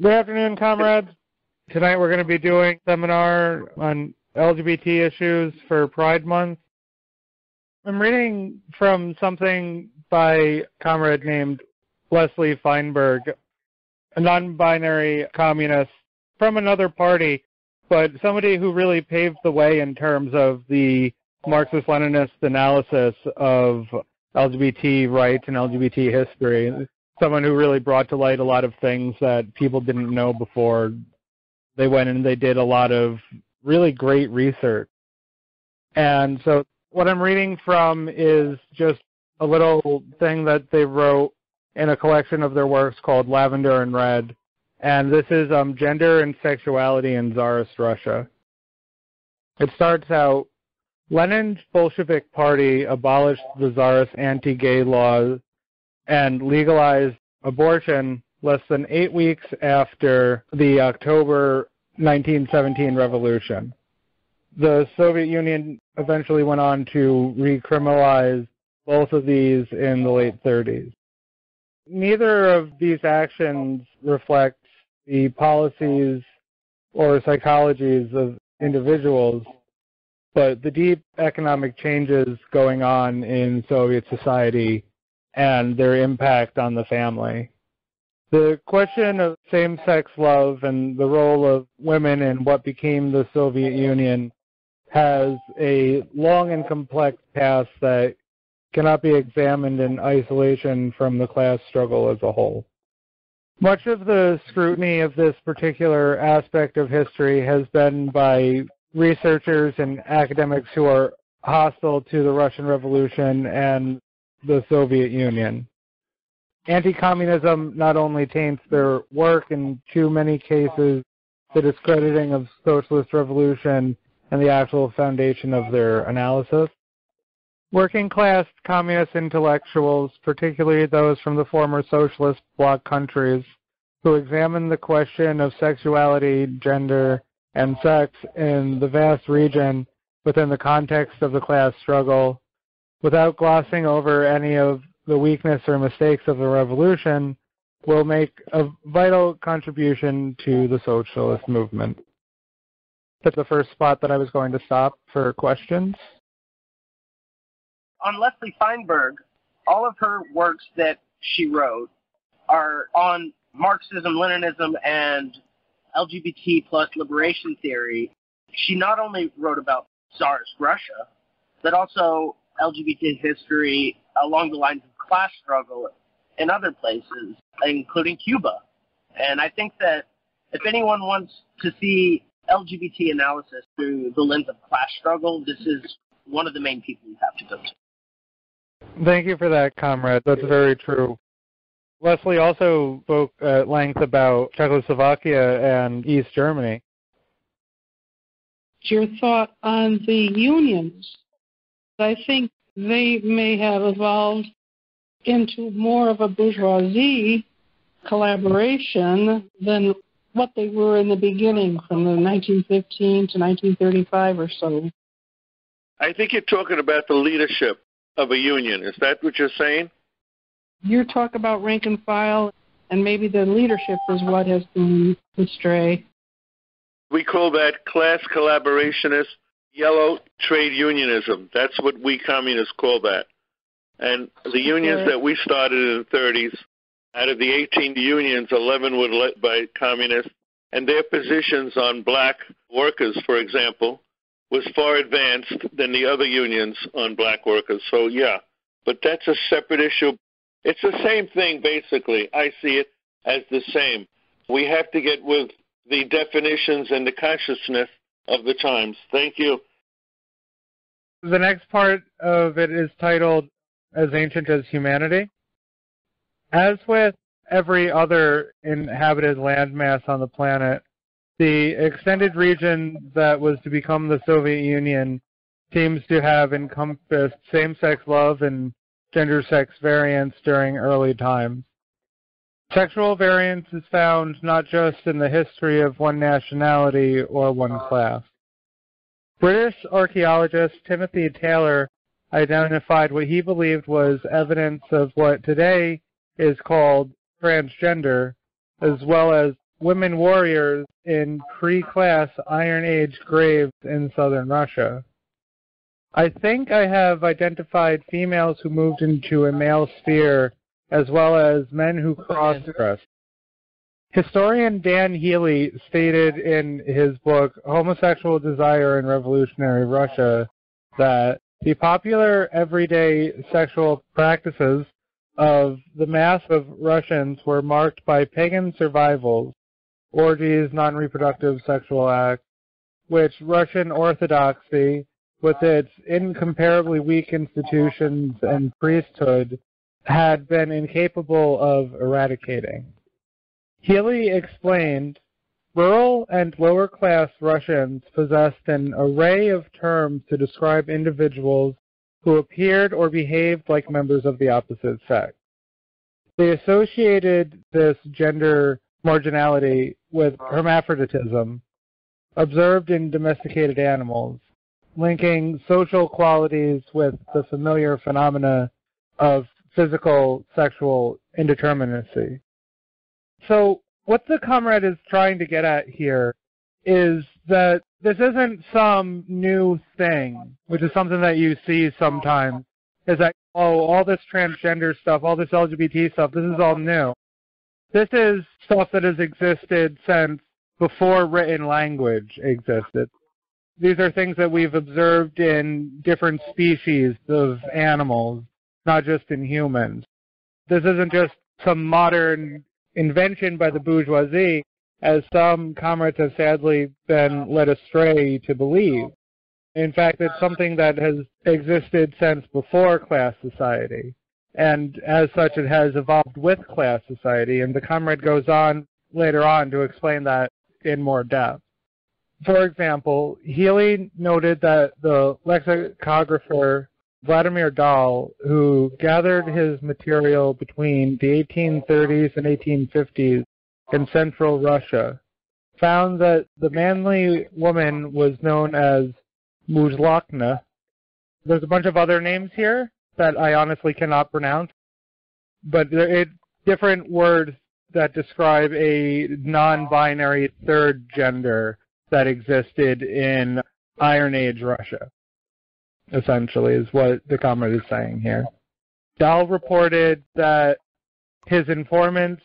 Good afternoon, comrades. Tonight we're going to be doing a seminar on LGBT issues for Pride Month. I'm reading from something by a comrade named Leslie Feinberg, a non-binary communist from another party, but somebody who really paved the way in terms of the Marxist-Leninist analysis of LGBT rights and LGBT history someone who really brought to light a lot of things that people didn't know before. They went and they did a lot of really great research. And so what I'm reading from is just a little thing that they wrote in a collection of their works called Lavender and Red. And this is um, Gender and Sexuality in Tsarist Russia. It starts out Lenin's Bolshevik Party abolished the Tsarist anti-gay laws and legalized abortion less than eight weeks after the October 1917 revolution. The Soviet Union eventually went on to recriminalize both of these in the late 30s. Neither of these actions reflect the policies or psychologies of individuals, but the deep economic changes going on in Soviet society and their impact on the family. The question of same sex love and the role of women in what became the Soviet Union has a long and complex past that cannot be examined in isolation from the class struggle as a whole. Much of the scrutiny of this particular aspect of history has been by researchers and academics who are hostile to the Russian Revolution and the Soviet Union. Anti-communism not only taints their work in too many cases, the discrediting of socialist revolution and the actual foundation of their analysis. Working class communist intellectuals, particularly those from the former socialist bloc countries, who examine the question of sexuality, gender, and sex in the vast region within the context of the class struggle, without glossing over any of the weakness or mistakes of the revolution, will make a vital contribution to the socialist movement. That's the first spot that I was going to stop for questions. On Leslie Feinberg, all of her works that she wrote are on Marxism, Leninism, and LGBT plus liberation theory. She not only wrote about Tsarist Russia, but also LGBT history along the lines of class struggle in other places, including Cuba. And I think that if anyone wants to see LGBT analysis through the lens of class struggle, this is one of the main people you have to go to. Thank you for that, comrade. That's very true. Leslie also spoke at length about Czechoslovakia and East Germany. Your thought on the unions I think they may have evolved into more of a bourgeoisie collaboration than what they were in the beginning from the 1915 to 1935 or so. I think you're talking about the leadership of a union. Is that what you're saying? You talk about rank and file, and maybe the leadership is what has been astray. We call that class collaborationist yellow trade unionism. That's what we communists call that. And the unions that we started in the 30s, out of the 18 unions, 11 were led by communists, and their positions on black workers, for example, was far advanced than the other unions on black workers. So, yeah, but that's a separate issue. It's the same thing, basically. I see it as the same. We have to get with the definitions and the consciousness of the times. Thank you. The next part of it is titled As Ancient as Humanity. As with every other inhabited landmass on the planet, the extended region that was to become the Soviet Union seems to have encompassed same-sex love and gender-sex variance during early times. Sexual variance is found not just in the history of one nationality or one class. British archaeologist Timothy Taylor identified what he believed was evidence of what today is called transgender, as well as women warriors in pre-class Iron Age graves in southern Russia. I think I have identified females who moved into a male sphere as well as men who cross-dressed. Historian Dan Healey stated in his book Homosexual Desire in Revolutionary Russia that the popular everyday sexual practices of the mass of Russians were marked by pagan survivals, orgies, non-reproductive sexual acts, which Russian Orthodoxy, with its incomparably weak institutions and priesthood, had been incapable of eradicating. Healey explained, rural and lower class Russians possessed an array of terms to describe individuals who appeared or behaved like members of the opposite sex. They associated this gender marginality with hermaphroditism observed in domesticated animals, linking social qualities with the familiar phenomena of physical sexual indeterminacy. So what the comrade is trying to get at here is that this isn't some new thing, which is something that you see sometimes, is that, oh, all this transgender stuff, all this LGBT stuff, this is all new. This is stuff that has existed since before written language existed. These are things that we've observed in different species of animals, not just in humans. This isn't just some modern invention by the bourgeoisie, as some comrades have sadly been led astray to believe. In fact, it's something that has existed since before class society. And as such, it has evolved with class society. And the comrade goes on later on to explain that in more depth. For example, Healey noted that the lexicographer Vladimir Dahl, who gathered his material between the 1830s and 1850s in central Russia, found that the manly woman was known as Muzlakna. There's a bunch of other names here that I honestly cannot pronounce, but there are different words that describe a non-binary third gender that existed in Iron Age Russia essentially, is what the comrade is saying here. Dahl reported that his informants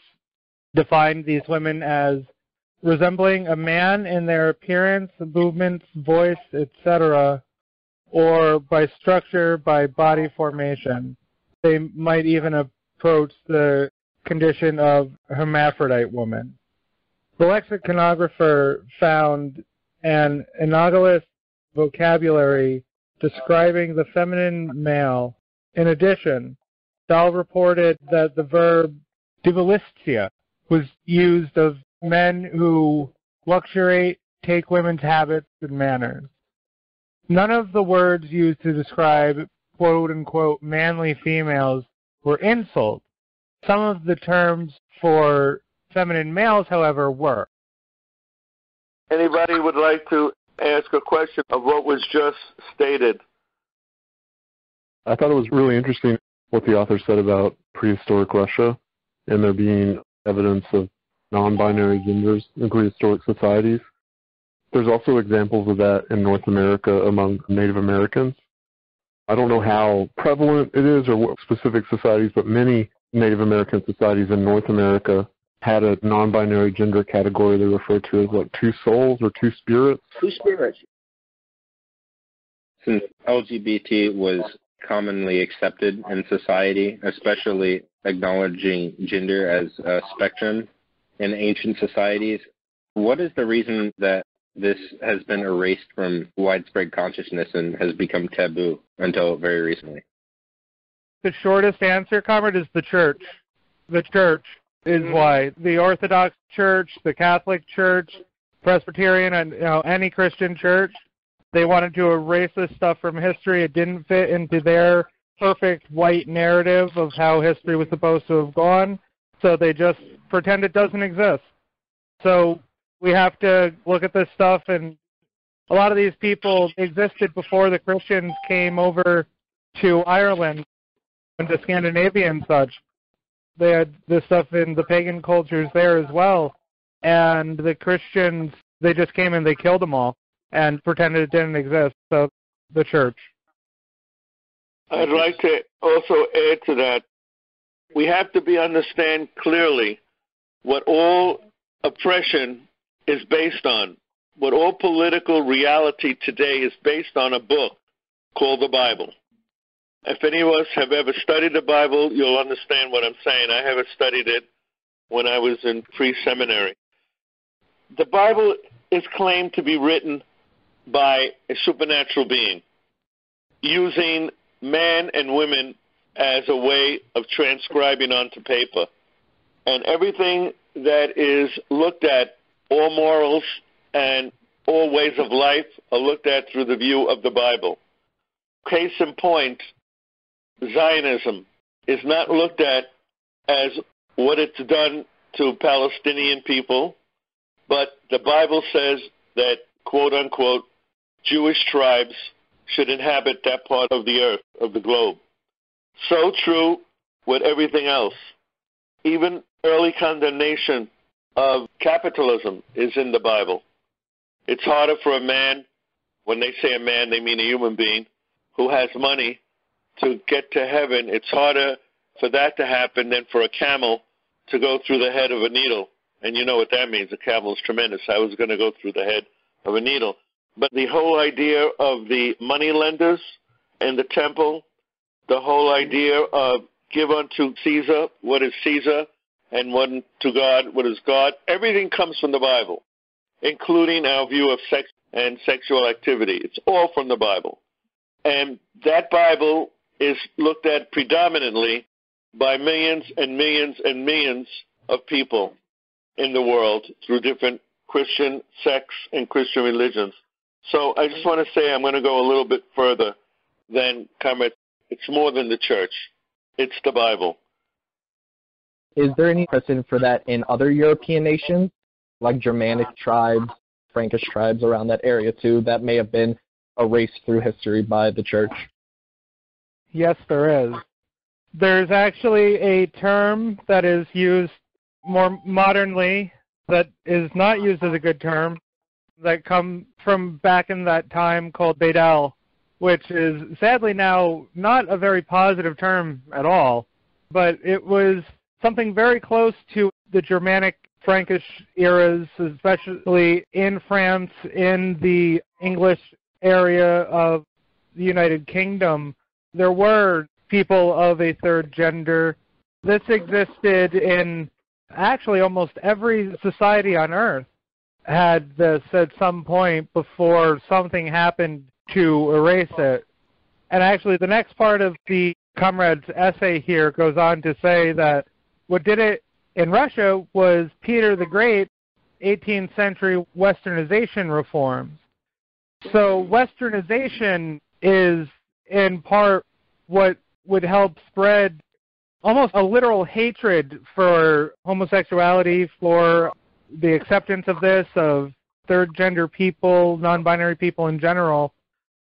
defined these women as resembling a man in their appearance, movements, voice, etc., or by structure, by body formation. They might even approach the condition of hermaphrodite woman. The lexiconographer found an analogous vocabulary describing the feminine male. In addition, Dahl reported that the verb divolistia was used of men who luxuriate, take women's habits and manners. None of the words used to describe quote unquote manly females were insults. Some of the terms for feminine males, however, were. Anybody would like to ask a question of what was just stated. I thought it was really interesting what the author said about prehistoric Russia and there being evidence of non-binary genders in prehistoric societies. There's also examples of that in North America among Native Americans. I don't know how prevalent it is or what specific societies, but many Native American societies in North America had a non-binary gender category they referred to as like two souls or two spirits. Two spirits. Since LGBT was commonly accepted in society, especially acknowledging gender as a spectrum in ancient societies, what is the reason that this has been erased from widespread consciousness and has become taboo until very recently? The shortest answer, Comrade, is the church. The church is mm-hmm. why the Orthodox Church, the Catholic Church, Presbyterian, and you know any Christian church, they wanted to erase this stuff from history. It didn't fit into their perfect white narrative of how history was supposed to have gone, so they just pretend it doesn't exist. So we have to look at this stuff, and a lot of these people existed before the Christians came over to Ireland and to Scandinavia and such they had this stuff in the pagan cultures there as well. and the Christians they just came and they killed them all and pretended it didn't exist. So the church. I'd like to also add to that. We have to be understand clearly what all oppression is based on. What all political reality today is based on a book called the Bible. If any of us have ever studied the Bible, you'll understand what I'm saying. I haven't studied it when I was in pre seminary. The Bible is claimed to be written by a supernatural being using man and women as a way of transcribing onto paper. And everything that is looked at, all morals and all ways of life, are looked at through the view of the Bible. Case in point, Zionism is not looked at as what it's done to Palestinian people, but the Bible says that, quote unquote, Jewish tribes should inhabit that part of the earth, of the globe. So true with everything else. Even early condemnation of capitalism is in the Bible. It's harder for a man, when they say a man, they mean a human being, who has money to get to heaven. It's harder for that to happen than for a camel to go through the head of a needle. And you know what that means. A camel is tremendous. I was going to go through the head of a needle. But the whole idea of the money lenders and the temple, the whole idea of give unto Caesar what is Caesar and what to God what is God, everything comes from the Bible, including our view of sex and sexual activity. It's all from the Bible. And that Bible is looked at predominantly by millions and millions and millions of people in the world through different Christian sects and Christian religions. So I just want to say I'm going to go a little bit further than Comrade. It's more than the church. It's the Bible. Is there any precedent for that in other European nations, like Germanic tribes, Frankish tribes around that area too, that may have been erased through history by the church? Yes, there is. There's actually a term that is used more modernly that is not used as a good term that come from back in that time called Beidel, which is sadly now not a very positive term at all, but it was something very close to the Germanic Frankish eras, especially in France, in the English area of the United Kingdom. There were people of a third gender. This existed in actually almost every society on earth had this at some point before something happened to erase it. And actually, the next part of the comrade's essay here goes on to say that what did it in Russia was Peter the Great 18th century westernization reforms. So westernization is in part what would help spread almost a literal hatred for homosexuality, for the acceptance of this, of third gender people, non binary people in general,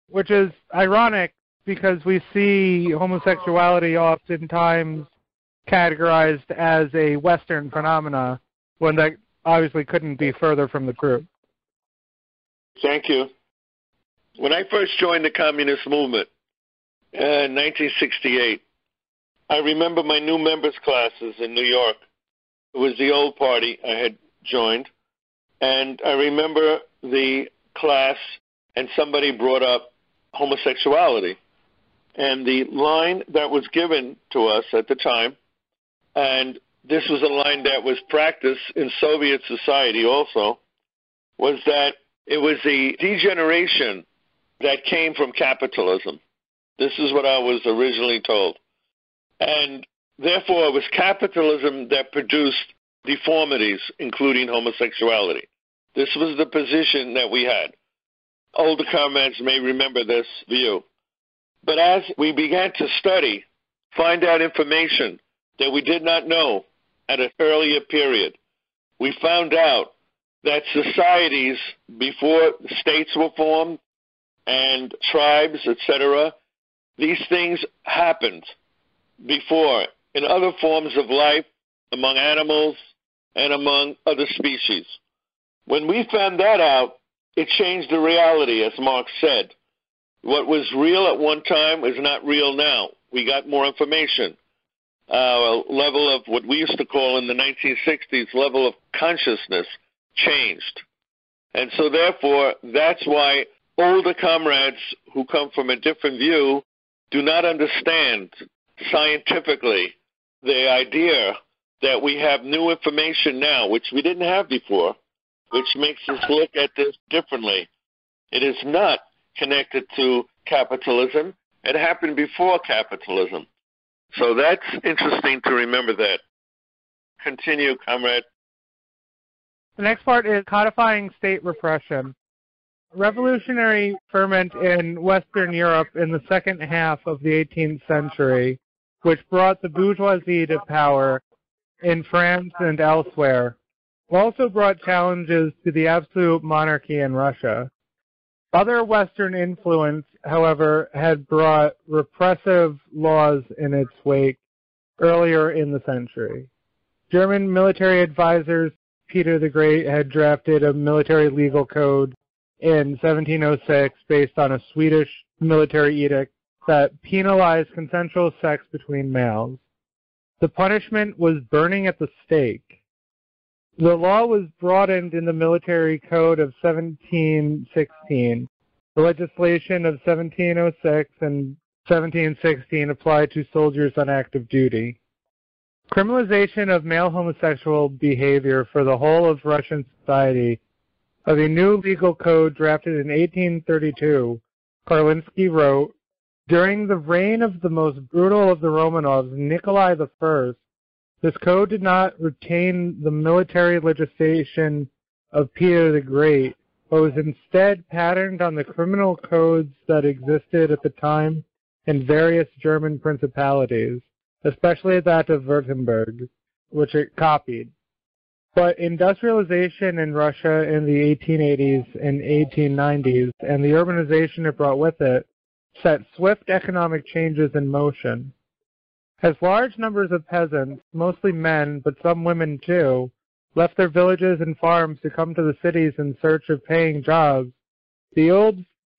which is ironic because we see homosexuality oftentimes categorized as a Western phenomena when that obviously couldn't be further from the truth. Thank you. When I first joined the communist movement uh, in 1968, I remember my new members classes in New York. It was the old party I had joined, and I remember the class, and somebody brought up homosexuality. And the line that was given to us at the time, and this was a line that was practiced in Soviet society also, was that it was the degeneration that came from capitalism. This is what I was originally told. And therefore, it was capitalism that produced deformities, including homosexuality. This was the position that we had. Older comrades may remember this view. But as we began to study, find out information that we did not know at an earlier period, we found out that societies before states were formed and tribes, etc., these things happened before in other forms of life among animals, and among other species. When we found that out, it changed the reality, as Marx said. What was real at one time is not real now. We got more information. Uh, level of what we used to call in the 1960s level of consciousness changed. And so, therefore, that's why older comrades who come from a different view do not understand scientifically the idea that we have new information now, which we didn't have before, which makes us look at this differently. It is not connected to capitalism. It happened before capitalism. So that's interesting to remember that. Continue, comrade. The next part is codifying state repression. Revolutionary ferment in Western Europe in the second half of the 18th century, which brought the bourgeoisie to power in France and elsewhere, also brought challenges to the absolute monarchy in Russia. Other Western influence, however, had brought repressive laws in its wake earlier in the century. German military advisors Peter the Great had drafted a military legal code in 1706 based on a Swedish military edict that penalized consensual sex between males. The punishment was burning at the stake. The law was broadened in the military code of 1716. The legislation of 1706 and 1716 applied to soldiers on active duty. Criminalization of male homosexual behavior for the whole of Russian society of a new legal code drafted in 1832, Karlinsky wrote, During the reign of the most brutal of the Romanovs, Nikolai I, this code did not retain the military legislation of Peter the Great, but was instead patterned on the criminal codes that existed at the time in various German principalities especially that of Württemberg, which it copied. But industrialization in Russia in the 1880s and 1890s and the urbanization it brought with it set swift economic changes in motion. As large numbers of peasants, mostly men, but some women too, left their villages and farms to come to the cities in search of paying jobs, the old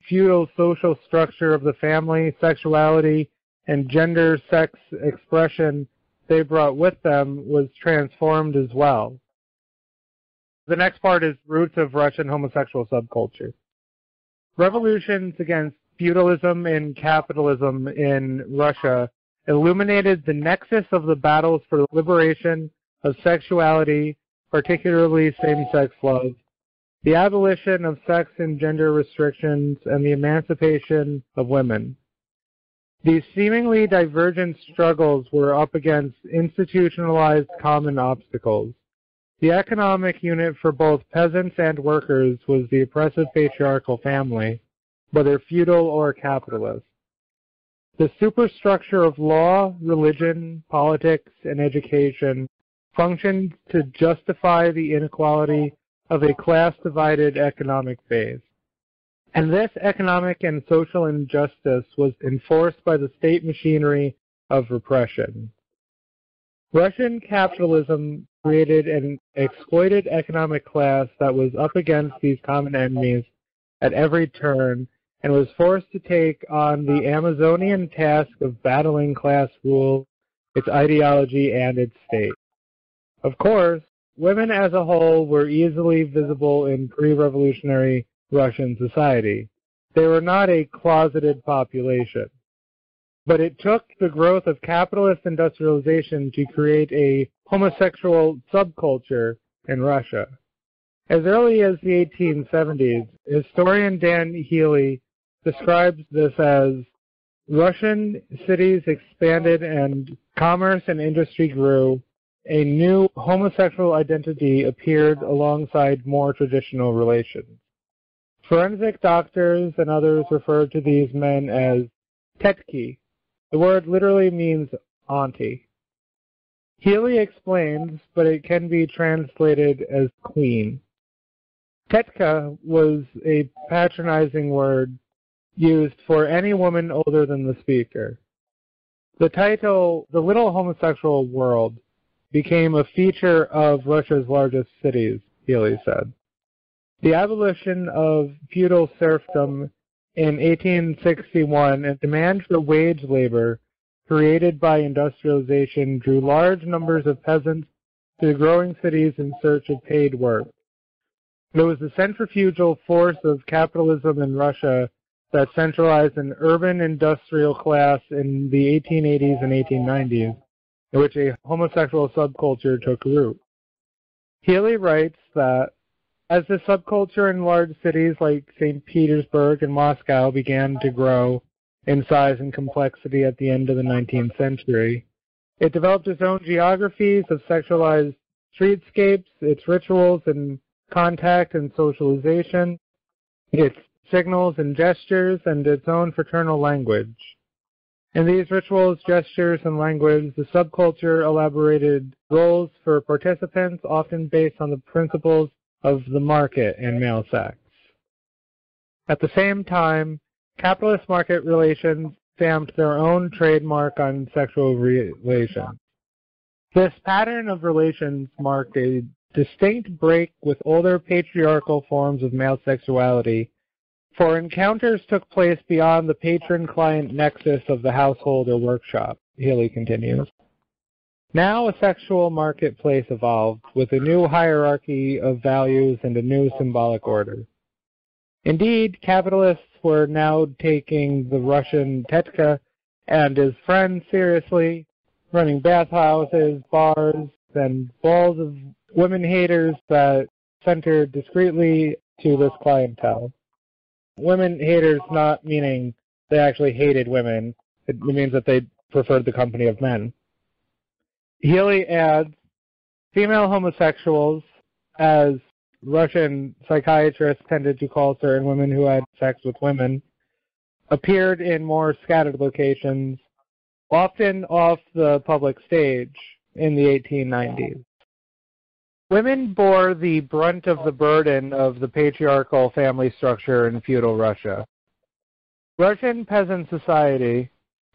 feudal social structure of the family, sexuality, and gender sex expression they brought with them was transformed as well. The next part is roots of Russian homosexual subculture. Revolutions against feudalism and capitalism in Russia illuminated the nexus of the battles for the liberation of sexuality, particularly same-sex love, the abolition of sex and gender restrictions, and the emancipation of women. These seemingly divergent struggles were up against institutionalized common obstacles. The economic unit for both peasants and workers was the oppressive patriarchal family, whether feudal or capitalist. The superstructure of law, religion, politics, and education functioned to justify the inequality of a class-divided economic base. And this economic and social injustice was enforced by the state machinery of repression. Russian capitalism created an exploited economic class that was up against these common enemies at every turn and was forced to take on the Amazonian task of battling class rule, its ideology, and its state. Of course, women as a whole were easily visible in pre-revolutionary Russian society. They were not a closeted population. But it took the growth of capitalist industrialization to create a homosexual subculture in Russia. As early as the 1870s, historian Dan Healey describes this as Russian cities expanded and commerce and industry grew. A new homosexual identity appeared alongside more traditional relations. Forensic doctors and others referred to these men as tetki. The word literally means auntie. Healey explains, but it can be translated as queen. Tetka was a patronizing word used for any woman older than the speaker. The title, The Little Homosexual World, became a feature of Russia's largest cities, Healey said. The abolition of feudal serfdom in 1861 and demand for wage labor created by industrialization drew large numbers of peasants to the growing cities in search of paid work. It was the centrifugal force of capitalism in Russia that centralized an urban industrial class in the 1880s and 1890s, in which a homosexual subculture took root. Healey writes that as the subculture in large cities like St. Petersburg and Moscow began to grow in size and complexity at the end of the 19th century, it developed its own geographies of sexualized streetscapes, its rituals and contact and socialization, its signals and gestures, and its own fraternal language. In these rituals, gestures, and language, the subculture elaborated roles for participants, often based on the principles of the market and male sex. At the same time, capitalist market relations stamped their own trademark on sexual relations. This pattern of relations marked a distinct break with older patriarchal forms of male sexuality, for encounters took place beyond the patron-client nexus of the household or workshop, Healey continues. Now a sexual marketplace evolved with a new hierarchy of values and a new symbolic order. Indeed, capitalists were now taking the Russian Tetka and his friends seriously, running bathhouses, bars, and balls of women haters that centered discreetly to this clientele. Women haters not meaning they actually hated women. It means that they preferred the company of men. Healey adds, female homosexuals, as Russian psychiatrists tended to call certain women who had sex with women, appeared in more scattered locations, often off the public stage in the 1890s. Women bore the brunt of the burden of the patriarchal family structure in feudal Russia. Russian peasant society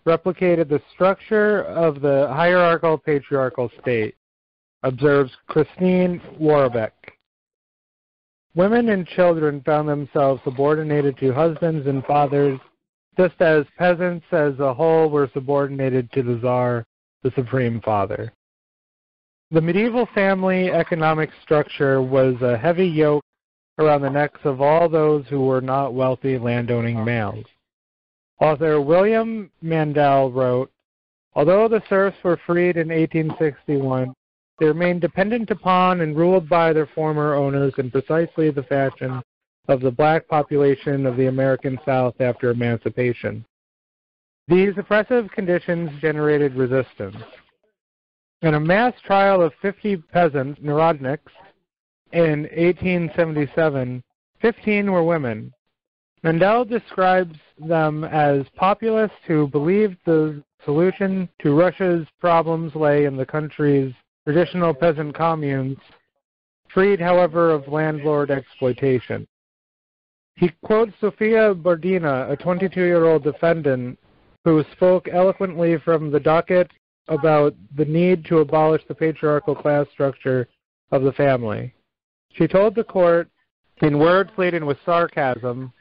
replicated the structure of the hierarchical patriarchal state, observes Christine Worobec. Women and children found themselves subordinated to husbands and fathers, just as peasants as a whole were subordinated to the Tsar, the supreme father. The medieval family economic structure was a heavy yoke around the necks of all those who were not wealthy landowning males. Author William Mandel wrote, Although the serfs were freed in 1861, they remained dependent upon and ruled by their former owners in precisely the fashion of the black population of the American South after emancipation. These oppressive conditions generated resistance. In a mass trial of 50 peasants, Narodniks, in 1877, 15 were women, Mandel describes them as populists who believed the solution to Russia's problems lay in the country's traditional peasant communes, freed, however, of landlord exploitation. He quotes Sofia Bardina, a 22-year-old defendant who spoke eloquently from the docket about the need to abolish the patriarchal class structure of the family. She told the court, in words laden with sarcasm,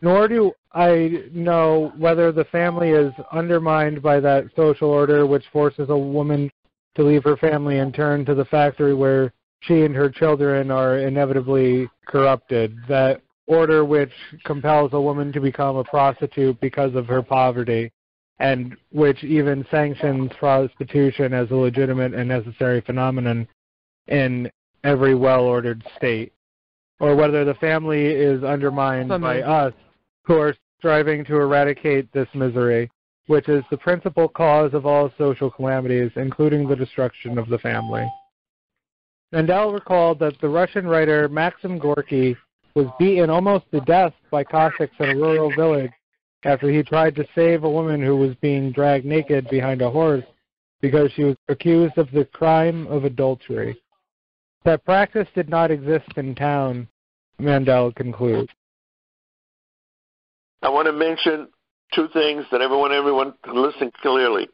nor do I know whether the family is undermined by that social order which forces a woman to leave her family and turn to the factory where she and her children are inevitably corrupted. That order which compels a woman to become a prostitute because of her poverty and which even sanctions prostitution as a legitimate and necessary phenomenon in every well-ordered state. Or whether the family is undermined by us who are striving to eradicate this misery, which is the principal cause of all social calamities, including the destruction of the family. Mandel recalled that the Russian writer Maxim Gorky was beaten almost to death by Cossacks in a rural village after he tried to save a woman who was being dragged naked behind a horse because she was accused of the crime of adultery. That practice did not exist in town, Mandel concludes. I want to mention two things that everyone, everyone can listen clearly.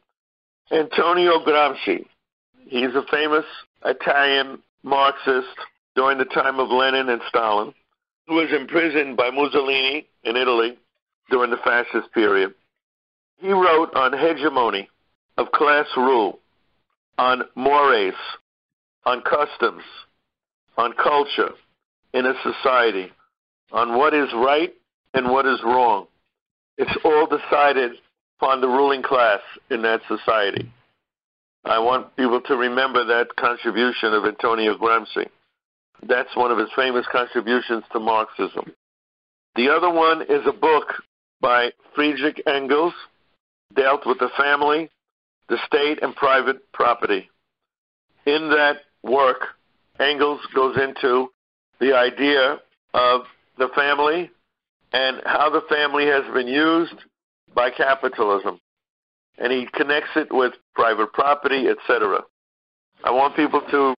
Antonio Gramsci, He's a famous Italian Marxist during the time of Lenin and Stalin, who was imprisoned by Mussolini in Italy during the fascist period. He wrote on hegemony of class rule, on mores, on customs, on culture in a society, on what is right and what is wrong. It's all decided upon the ruling class in that society. I want people to remember that contribution of Antonio Gramsci. That's one of his famous contributions to Marxism. The other one is a book by Friedrich Engels, dealt with the family, the state, and private property. In that work, Engels goes into the idea of the family and how the family has been used by capitalism. And he connects it with private property, etc. I want people to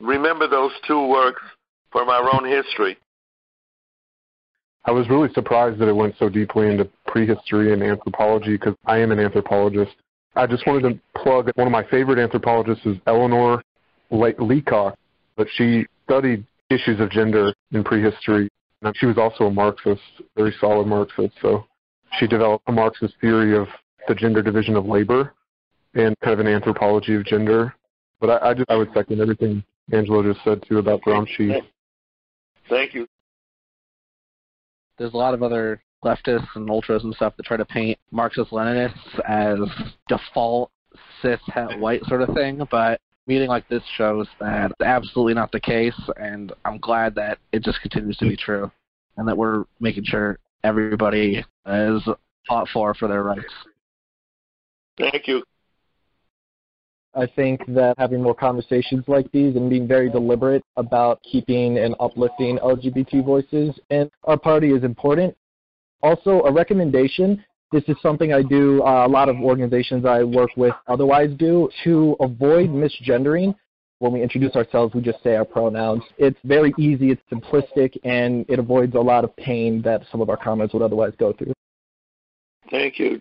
remember those two works from our own history. I was really surprised that it went so deeply into prehistory and anthropology because I am an anthropologist. I just wanted to plug one of my favorite anthropologists is Eleanor Leacock, but she studied issues of gender in prehistory. And she was also a Marxist, very solid Marxist. So she developed a Marxist theory of the gender division of labor and kind of an anthropology of gender. But I, I just I would second everything Angelo just said too about Gramsci. Thank you. There's a lot of other leftists and ultras and stuff that try to paint Marxist Leninists as default cis white sort of thing, but meeting like this shows that it's absolutely not the case, and I'm glad that it just continues to be true, and that we're making sure everybody is fought for for their rights. Thank you. I think that having more conversations like these and being very deliberate about keeping and uplifting LGBT voices in our party is important. Also, a recommendation this is something I do, uh, a lot of organizations I work with otherwise do, to avoid misgendering. When we introduce ourselves, we just say our pronouns. It's very easy, it's simplistic, and it avoids a lot of pain that some of our comments would otherwise go through. Thank you.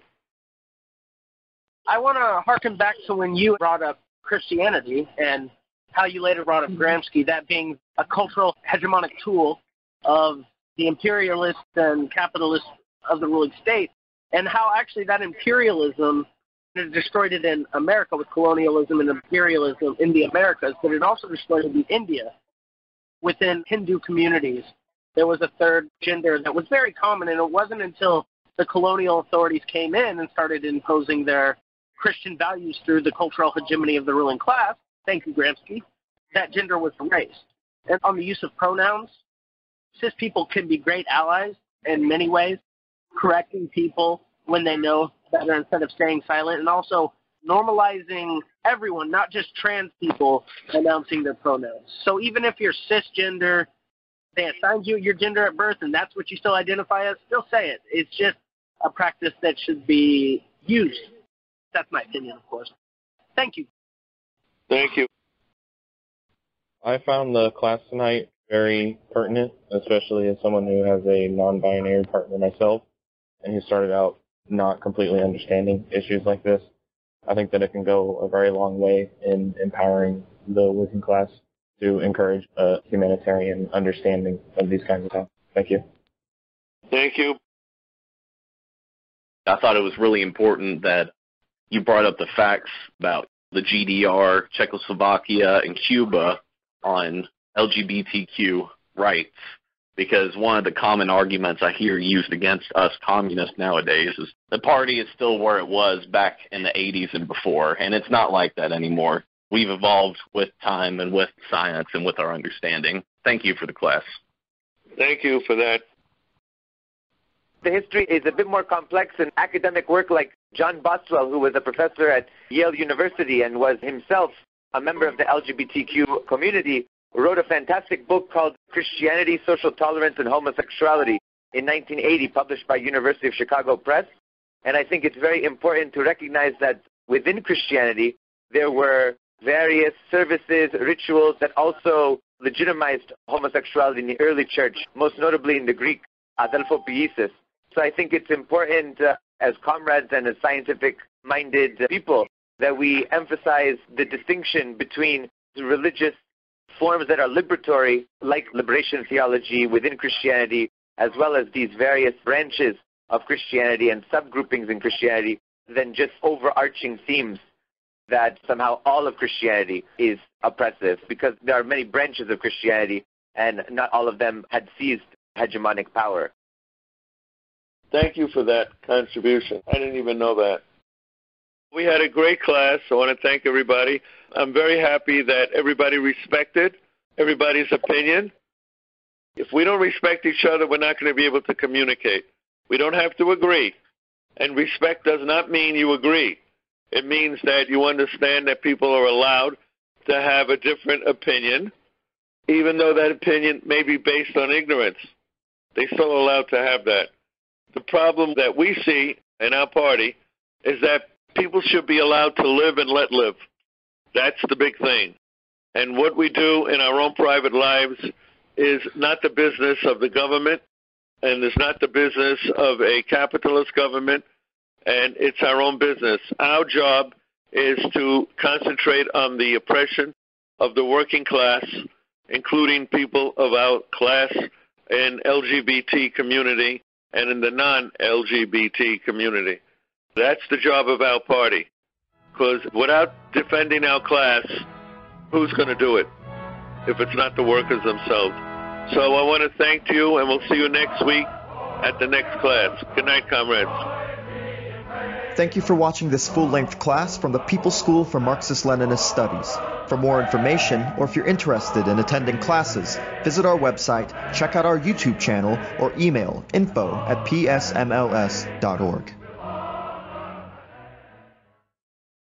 I want to harken back to when you brought up Christianity and how you later brought up mm-hmm. Gramsci, that being a cultural hegemonic tool of the imperialist and capitalist of the ruling state and how actually that imperialism destroyed it in America with colonialism and imperialism in the Americas, but it also destroyed it in India within Hindu communities. There was a third gender that was very common, and it wasn't until the colonial authorities came in and started imposing their Christian values through the cultural hegemony of the ruling class, thank you, Gramsci, that gender was erased. And on the use of pronouns, cis people can be great allies in many ways, correcting people when they know better instead of staying silent, and also normalizing everyone, not just trans people, announcing their pronouns. So even if you're cisgender, they assigned you your gender at birth, and that's what you still identify as, still say it. It's just a practice that should be used. That's my opinion, of course. Thank you. Thank you. I found the class tonight very pertinent, especially as someone who has a non-binary partner myself and who started out not completely understanding issues like this. I think that it can go a very long way in empowering the working class to encourage a humanitarian understanding of these kinds of things. Thank you. Thank you. I thought it was really important that you brought up the facts about the GDR, Czechoslovakia, and Cuba on LGBTQ rights because one of the common arguments I hear used against us communists nowadays is the party is still where it was back in the 80s and before, and it's not like that anymore. We've evolved with time and with science and with our understanding. Thank you for the class. Thank you for that. The history is a bit more complex in academic work like John Boswell, who was a professor at Yale University and was himself a member of the LGBTQ community, wrote a fantastic book called Christianity, Social Tolerance, and Homosexuality in 1980, published by University of Chicago Press. And I think it's very important to recognize that within Christianity, there were various services, rituals that also legitimized homosexuality in the early church, most notably in the Greek adelphopoiesis. So I think it's important uh, as comrades and as scientific minded people that we emphasize the distinction between the religious forms that are liberatory, like liberation theology within Christianity, as well as these various branches of Christianity and subgroupings in Christianity, than just overarching themes that somehow all of Christianity is oppressive, because there are many branches of Christianity, and not all of them had seized hegemonic power. Thank you for that contribution. I didn't even know that. We had a great class. I want to thank everybody. I'm very happy that everybody respected everybody's opinion. If we don't respect each other, we're not going to be able to communicate. We don't have to agree. And respect does not mean you agree. It means that you understand that people are allowed to have a different opinion, even though that opinion may be based on ignorance. They're still allowed to have that. The problem that we see in our party is that people should be allowed to live and let live. That's the big thing. And what we do in our own private lives is not the business of the government, and it's not the business of a capitalist government, and it's our own business. Our job is to concentrate on the oppression of the working class, including people of our class and LGBT community and in the non-LGBT community. That's the job of our party. Because without defending our class, who's going to do it if it's not the workers themselves? So I want to thank you, and we'll see you next week at the next class. Good night, comrades. Thank you for watching this full-length class from the People's School for Marxist-Leninist Studies. For more information, or if you're interested in attending classes, visit our website, check out our YouTube channel, or email info at psmls.org.